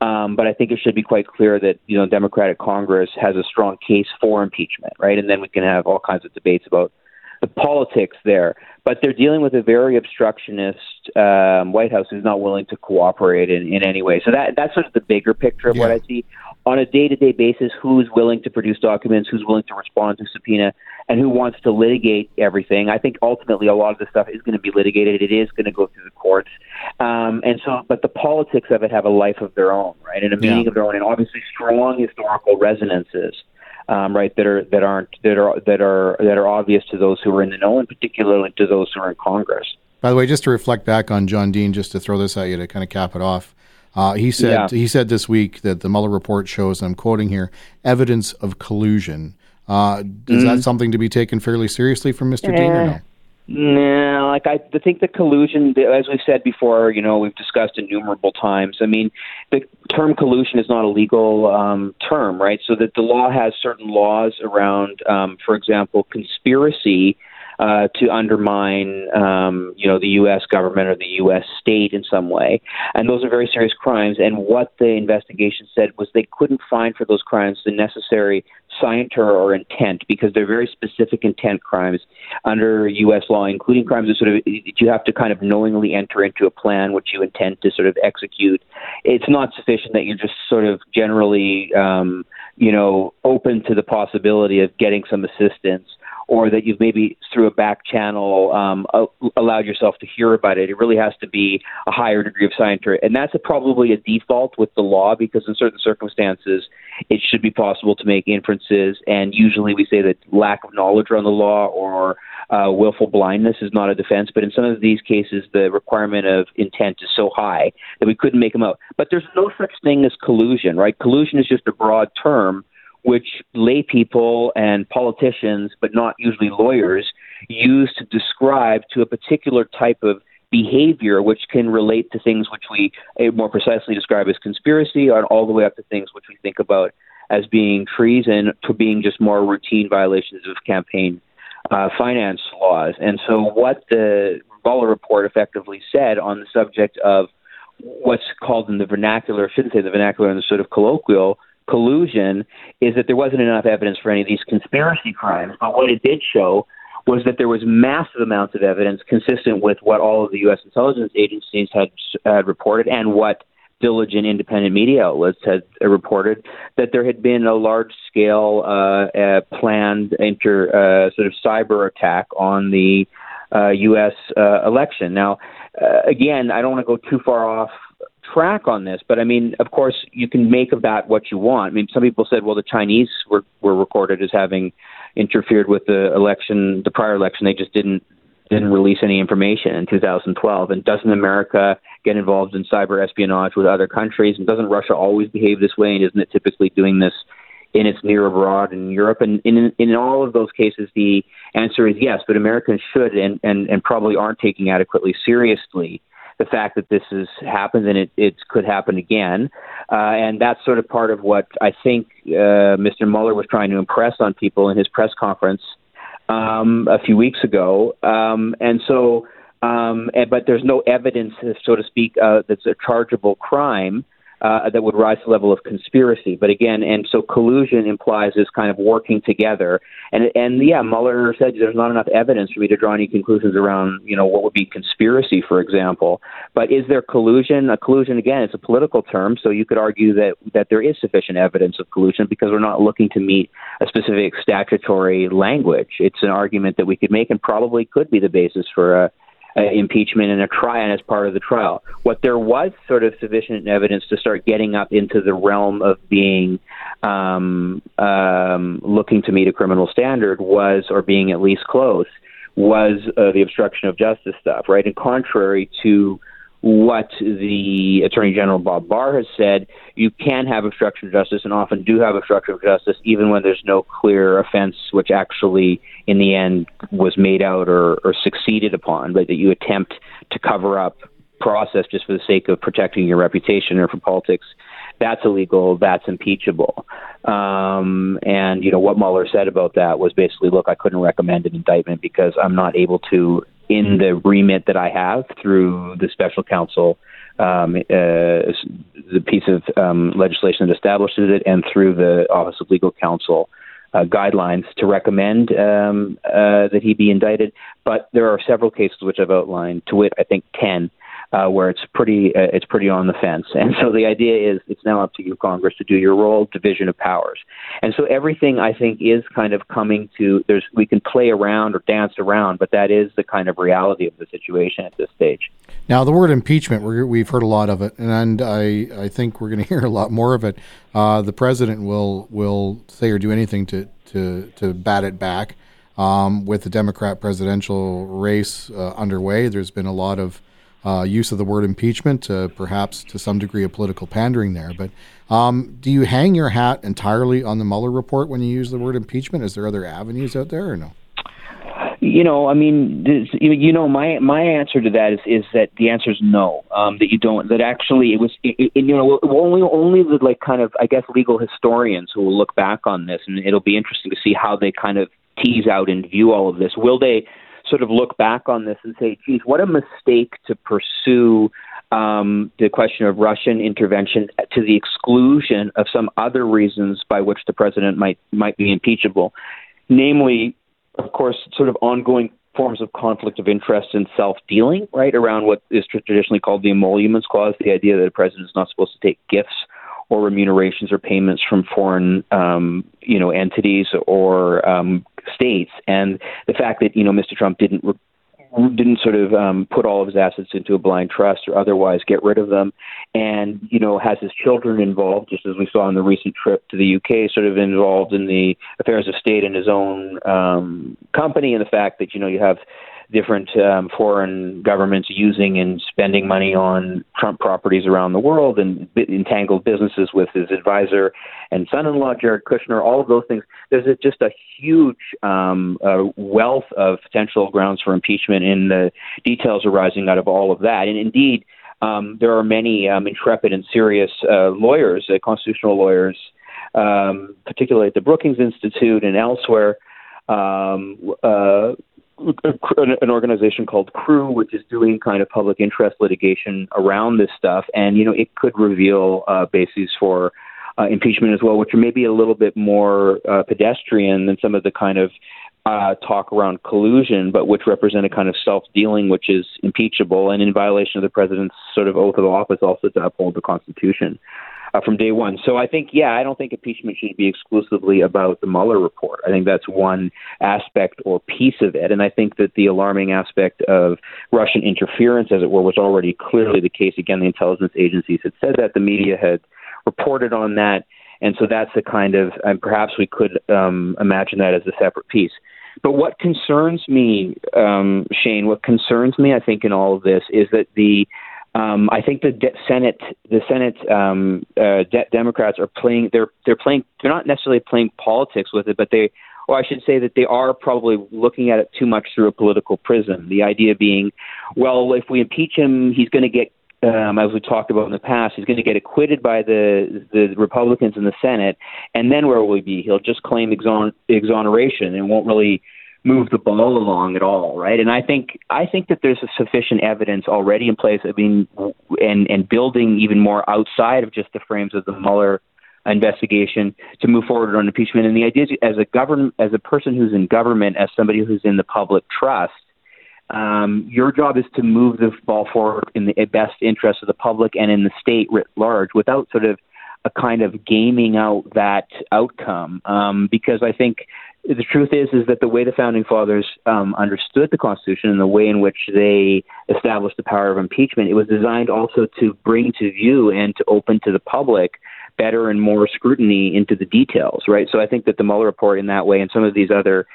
[SPEAKER 6] Um, but I think it should be quite clear that you know Democratic Congress has a strong case for impeachment, right? And then we can have all kinds of debates about the politics there. But they're dealing with a very obstructionist um, White House who's not willing to cooperate in, in any way. So that that's sort of the bigger picture of yeah. what I see on a day-to-day basis. Who's willing to produce documents? Who's willing to respond to subpoena? And who wants to litigate everything? I think ultimately a lot of this stuff is going to be litigated. It is going to go through the courts, um, and so. But the politics of it have a life of their own, right, and a meaning yeah. of their own, and obviously strong historical resonances um, right, that are that aren't that are that are that are obvious to those who are in the know, and particularly to those who are in Congress.
[SPEAKER 2] By the way, just to reflect back on John Dean, just to throw this at you to kind of cap it off, uh, he said yeah. he said this week that the Mueller report shows, I'm quoting here, evidence of collusion. Uh, is mm-hmm. that something to be taken fairly seriously from Mr. Dean or no?
[SPEAKER 6] No, like I, I think the collusion, as we've said before, you know, we've discussed innumerable times. I mean, the term collusion is not a legal um, term, right? So that the law has certain laws around, um, for example, conspiracy uh, to undermine, um, you know, the U.S. government or the U.S. state in some way, and those are very serious crimes. And what the investigation said was they couldn't find for those crimes the necessary scienter or intent because they're very specific intent crimes under U.S. law, including crimes that sort of you have to kind of knowingly enter into a plan which you intend to sort of execute. It's not sufficient that you're just sort of generally, um, you know, open to the possibility of getting some assistance or that you've maybe through a back channel um, allowed yourself to hear about it. It really has to be a higher degree of scienter, and that's a, probably a default with the law because in certain circumstances it should be possible to make inferences. And usually we say that lack of knowledge around the law or uh, willful blindness is not a defense. But in some of these cases, the requirement of intent is so high that we couldn't make them out. But there's no such thing as collusion, right? Collusion is just a broad term which lay people and politicians, but not usually lawyers, use to describe to a particular type of behavior which can relate to things which we eh, more precisely describe as conspiracy and all the way up to things which we think about as being treason to being just more routine violations of campaign uh, finance laws. And so what the Mueller report effectively said on the subject of what's called in the vernacular, I shouldn't say the vernacular in the sort of colloquial, collusion is that there wasn't enough evidence for any of these conspiracy crimes. But what it did show was that there was massive amounts of evidence consistent with what all of the U.S. intelligence agencies had, had reported and what diligent independent media outlets had reported that there had been a large scale uh, uh, planned inter uh, sort of cyber attack on the uh, U.S. Uh, election. Now, uh, again, I don't want to go too far off track on this, but I mean, of course, you can make of that what you want. I mean, some people said, well, the Chinese were were recorded as having interfered with the election, the prior election. They just didn't didn't release any information in 2012. And doesn't America get involved in cyber espionage with other countries? And doesn't Russia always behave this way? And isn't it typically doing this in its near abroad in Europe? And in in all of those cases, the answer is yes. But Americans should and and, and probably aren't taking adequately seriously the fact that this has happened and it, it could happen again. Uh, and that's sort of part of what I think uh, Mr. Mueller was trying to impress on people in his press conference um, a few weeks ago. Um, and so, um, and, but there's no evidence, so to speak, uh, that's a chargeable crime uh, that would rise to the level of conspiracy. But again, and so collusion implies this kind of working together. And and yeah, Mueller said there's not enough evidence for me to draw any conclusions around you know what would be conspiracy, for example. But is there collusion? A collusion again, it's a political term, so you could argue that that there is sufficient evidence of collusion because we're not looking to meet a specific statutory language. It's an argument that we could make and probably could be the basis for a uh, impeachment and a trial as part of the trial. What there was sort of sufficient evidence to start getting up into the realm of being um, um, looking to meet a criminal standard was, or being at least close, was uh, the obstruction of justice stuff, right? And contrary to what the Attorney General Bob Barr has said, you can have obstruction of justice and often do have obstruction of justice even when there's no clear offense which actually in the end was made out or, or succeeded upon, but that you attempt to cover up process just for the sake of protecting your reputation or for politics. That's illegal. That's impeachable. Um, and you know what Mueller said about that was basically, look, I couldn't recommend an indictment because I'm not able to, in the remit that I have through the special counsel, um, uh, the piece of um, legislation that establishes it, and through the Office of Legal Counsel. Uh, guidelines to recommend um, uh, that he be indicted, but there are several cases which I've outlined. To wit, I think ten uh, where it's pretty uh, it's pretty on the fence. And so the idea is it's now up to you, Congress, to do your role, division of powers. And so everything I think is kind of coming to there's we can play around or dance around, but that is the kind of reality of the situation at this stage.
[SPEAKER 2] Now the word impeachment, we have heard a lot of it, and I I think we're going to hear a lot more of it. Uh, the president will will say or do anything to to to bat it back. Um, with the Democrat presidential race uh, underway, there's been a lot of uh, use of the word impeachment, uh, perhaps to some degree of political pandering there. But um, do you hang your hat entirely on the Mueller report when you use the word impeachment? Is there other avenues out there or no?
[SPEAKER 6] You know, I mean, this, you know, my my answer to that is is that the answer is no. Um, that you don't. That actually, it was, it, it, you know, only only the like kind of I guess legal historians who will look back on this, and it'll be interesting to see how they kind of tease out and view all of this. Will they? Sort of look back on this and say, geez, what a mistake to pursue um, the question of Russian intervention to the exclusion of some other reasons by which the president might might be impeachable, namely, of course, sort of ongoing forms of conflict of interest and self-dealing, right around what is traditionally called the emoluments clause, the idea that a president is not supposed to take gifts or remunerations or payments from foreign, um, you know, entities or um, states, and the fact that you know Mr. Trump didn't re- didn't sort of um, put all of his assets into a blind trust or otherwise get rid of them, and you know has his children involved, just as we saw in the recent trip to the UK, sort of involved in the affairs of state in his own um, company, and the fact that you know you have different um, foreign governments using and spending money on Trump properties around the world and entangled businesses with his advisor and son-in-law Jared Kushner. All of those things. There's a, just a huge um, uh, wealth of potential grounds for impeachment in the details arising out of all of that. And indeed, um, there are many um, intrepid and serious uh, lawyers, uh, constitutional lawyers, um, particularly at the Brookings Institute and elsewhere, um, uh, an organization called Crew, which is doing kind of public interest litigation around this stuff, and you know it could reveal uh, bases for uh, impeachment as well, which are maybe a little bit more uh, pedestrian than some of the kind of uh, talk around collusion, but which represent a kind of self-dealing, which is impeachable and in violation of the president's sort of oath of office, also to uphold the Constitution uh, from day one. So I think, yeah, I don't think impeachment should be exclusively about the Mueller report. I think that's one aspect or piece of it. And I think that the alarming aspect of Russian interference, as it were, was already clearly the case. Again, the intelligence agencies had said that, the media had reported on that. And so that's the kind of, and perhaps we could um, imagine that as a separate piece. But what concerns me, um, Shane, what concerns me, I think, in all of this is that the um, I think the de- Senate, the Senate um, uh, de- Democrats are playing. They're they're playing. They're not necessarily playing politics with it, but they, or I should say that they are probably looking at it too much through a political prism. The idea being, well, if we impeach him, he's going to get. Um, as we talked about in the past, he's going to get acquitted by the the Republicans in the Senate, and then where will he be? He'll just claim exon- exoneration and won't really move the ball along at all, right? And I think I think that there's sufficient evidence already in place. I mean, and and building even more outside of just the frames of the Mueller investigation to move forward on impeachment. And the idea is, as a government, as a person who's in government, as somebody who's in the public trust, um, your job is to move the ball forward in the best interest of the public and in the state writ large, without sort of a kind of gaming out that outcome. Um, because I think the truth is is that the way the founding fathers um, understood the Constitution and the way in which they established the power of impeachment, it was designed also to bring to view and to open to the public better and more scrutiny into the details, right? So I think that the Mueller report in that way and some of these other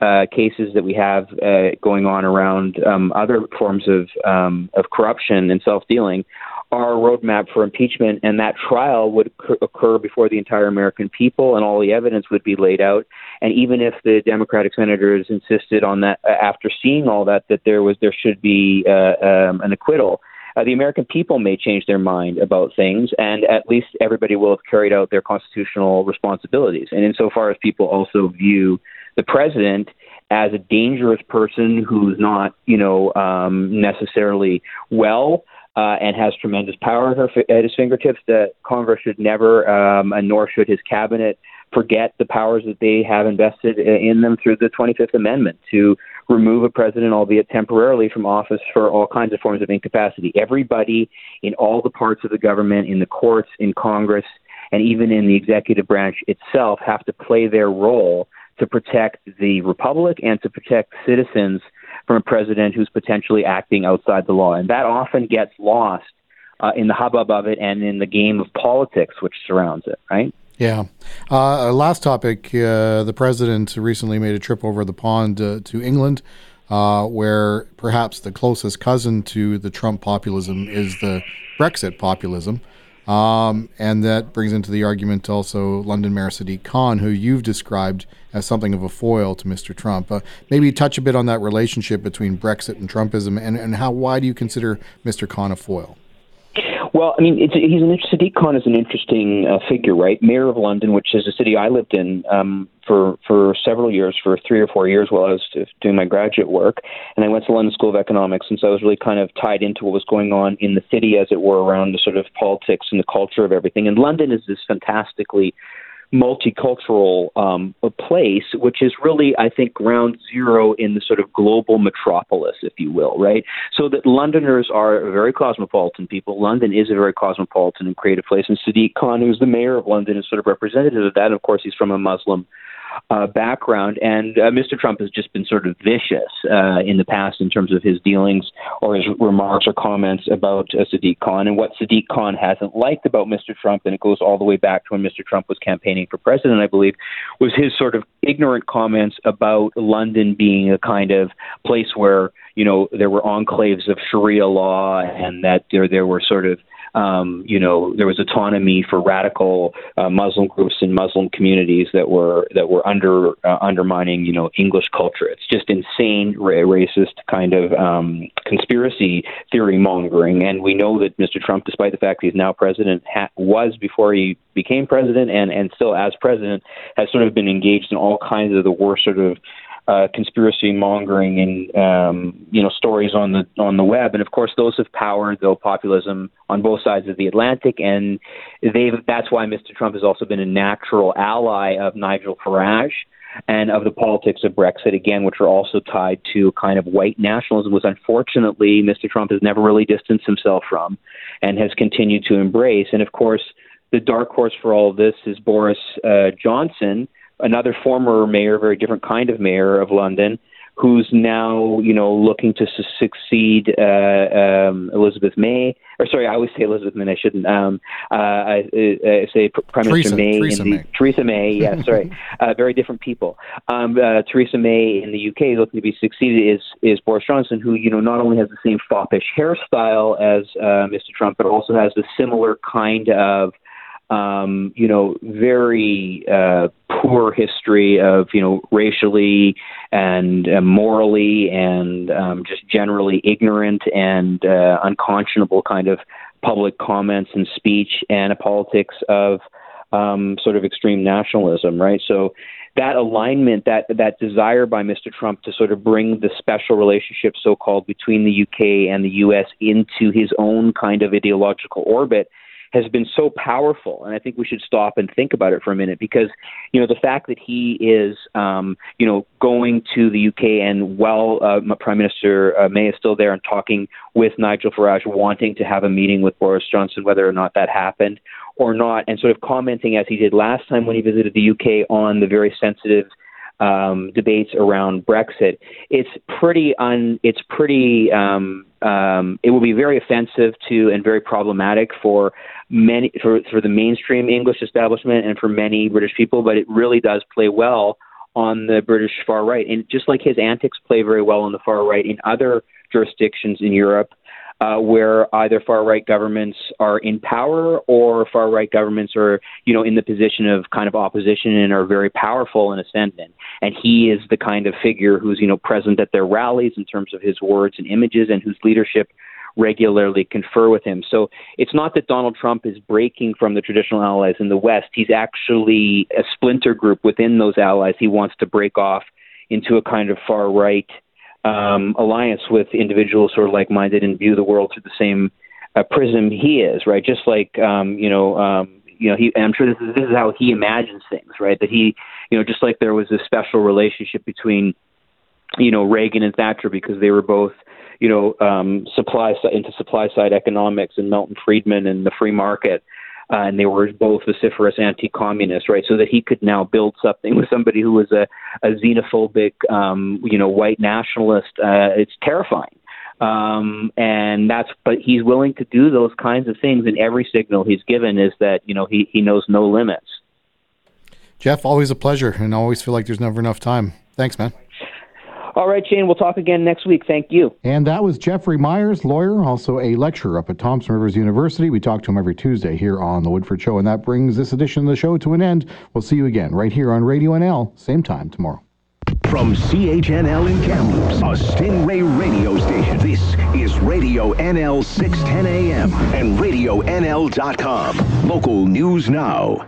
[SPEAKER 6] uh, cases that we have uh, going on around um, other forms of um, of corruption and self dealing are a roadmap for impeachment, and that trial would occur before the entire American people, and all the evidence would be laid out. And even if the Democratic senators insisted on that, uh, after seeing all that, that there was there should be uh, um, an acquittal, uh, the American people may change their mind about things, and at least everybody will have carried out their constitutional responsibilities. And insofar as people also view the president as a dangerous person who's not, you know, um, necessarily well. Uh, and has tremendous power at, her, at his fingertips. That Congress should never, um, and nor should his cabinet, forget the powers that they have invested in them through the 25th Amendment to remove a president, albeit temporarily, from office for all kinds of forms of incapacity. Everybody in all the parts of the government, in the courts, in Congress, and even in the executive branch itself have to play their role to protect the republic and to protect citizens from a president who's potentially acting outside the law. And that often gets lost uh, in the hubbub of it and in the game of politics which surrounds it, right?
[SPEAKER 2] Yeah. Uh, last topic uh, the president recently made a trip over the pond uh, to England, uh, where perhaps the closest cousin to the Trump populism is the Brexit populism. Um, and that brings into the argument also London Mayor Sadiq Khan, who you've described as something of a foil to Mr. Trump. Uh, maybe touch a bit on that relationship between Brexit and Trumpism, and, and how why do you consider Mr. Khan a foil?
[SPEAKER 6] Well, I mean, he's an Sadiq Khan is an interesting uh, figure, right? Mayor of London, which is a city I lived in um, for for several years, for three or four years while I was doing my graduate work, and I went to London School of Economics, and so I was really kind of tied into what was going on in the city, as it were, around the sort of politics and the culture of everything. And London is this fantastically multicultural um, place, which is really, I think, ground zero in the sort of global metropolis, if you will, right? So that Londoners are very cosmopolitan people. London is a very cosmopolitan and creative place. And Sadiq Khan, who's the mayor of London, is sort of representative of that. And of course, he's from a Muslim uh, background. And uh, Mr. Trump has just been sort of vicious uh, in the past in terms of his dealings or his remarks or comments about uh, Sadiq Khan. And what Sadiq Khan hasn't liked about Mr. Trump, and it goes all the way back to when Mr. Trump was campaigning for president, I believe, was his sort of ignorant comments about London being a kind of place where you know there were enclaves of Sharia law and that there there were sort of um, you know, there was autonomy for radical uh, Muslim groups and Muslim communities that were that were under uh, undermining, you know, English culture. It's just insane, ra- racist kind of um, conspiracy theory mongering. And we know that Mr. Trump, despite the fact he's now president, ha- was before he became president, and and still as president, has sort of been engaged in all kinds of the worst sort of uh, conspiracy mongering and um, you know stories on the on the web, and of course those have powered the populism on both sides of the Atlantic, and they that's why Mr. Trump has also been a natural ally of Nigel Farage and of the politics of Brexit again, which are also tied to a kind of white nationalism, which unfortunately Mr. Trump has never really distanced himself from, and has continued to embrace, and of course. The dark horse for all of this is Boris uh, Johnson, another former mayor, very different kind of mayor of London, who's now, you know, looking to su- succeed uh, um, Elizabeth May. Or sorry, I always say Elizabeth May. I shouldn't. Um, uh, I, I say Prime
[SPEAKER 2] Theresa,
[SPEAKER 6] Minister May.
[SPEAKER 2] Theresa
[SPEAKER 6] in the,
[SPEAKER 2] May.
[SPEAKER 6] Theresa May. Yeah, sorry. uh, very different people. Um, uh, Theresa May in the UK looking to be succeeded is is Boris Johnson, who you know not only has the same foppish hairstyle as uh, Mr. Trump, but also has a similar kind of um, you know, very uh, poor history of, you know, racially and uh, morally and um, just generally ignorant and uh, unconscionable kind of public comments and speech and a politics of um, sort of extreme nationalism, right? So that alignment, that that desire by Mr. Trump to sort of bring the special relationship, so-called, between the UK and the US into his own kind of ideological orbit has been so powerful. And I think we should stop and think about it for a minute because, you know, the fact that he is, um, you know, going to the UK and while uh, Prime Minister uh, May is still there and talking with Nigel Farage, wanting to have a meeting with Boris Johnson, whether or not that happened or not, and sort of commenting as he did last time when he visited the UK on the very sensitive um, debates around Brexit, it's pretty un, it's pretty um, um, it will be very offensive to and very problematic for many for for the mainstream English establishment and for many British people. But it really does play well on the British far right, and just like his antics play very well on the far right in other jurisdictions in Europe uh, where either far right governments are in power or far right governments are, you know, in the position of kind of opposition and are very powerful and ascendant. And he is the kind of figure who's, you know, present at their rallies in terms of his words and images and whose leadership regularly confer with him. So it's not that Donald Trump is breaking from the traditional allies in the West. He's actually a splinter group within those allies. He wants to break off into a kind of far right um, alliance with individuals who are like minded and view the world through the same uh, prism he is, right? Just like um, you know, um, you know, he. I'm sure this is this is how he imagines things, right? That he, you know, just like there was a special relationship between, you know, Reagan and Thatcher because they were both, you know, um, supply into supply side economics and Milton Friedman and the free market. Uh, and they were both vociferous anti-communists, right? So that he could now build something with somebody who was a, a xenophobic, um, you know, white nationalist. Uh, it's terrifying, um, and that's, but he's willing to do those kinds of things. And every signal he's given is that, you know, he, he knows no limits.
[SPEAKER 2] Jeff, always a pleasure. And always feel like there's never enough time. Thanks, man.
[SPEAKER 6] All right, Shane, we'll talk again next week. Thank you.
[SPEAKER 2] And that was Jeffrey Myers, lawyer, also a lecturer up at Thompson Rivers University. We talk to him every Tuesday here on The Woodford Show. And that brings this edition of the show to an end. We'll see you again right here on Radio NL, same time tomorrow.
[SPEAKER 1] From CHNL in Kamloops, a Stingray radio station. This is Radio NL 610 AM and RadioNL.com. Local news now.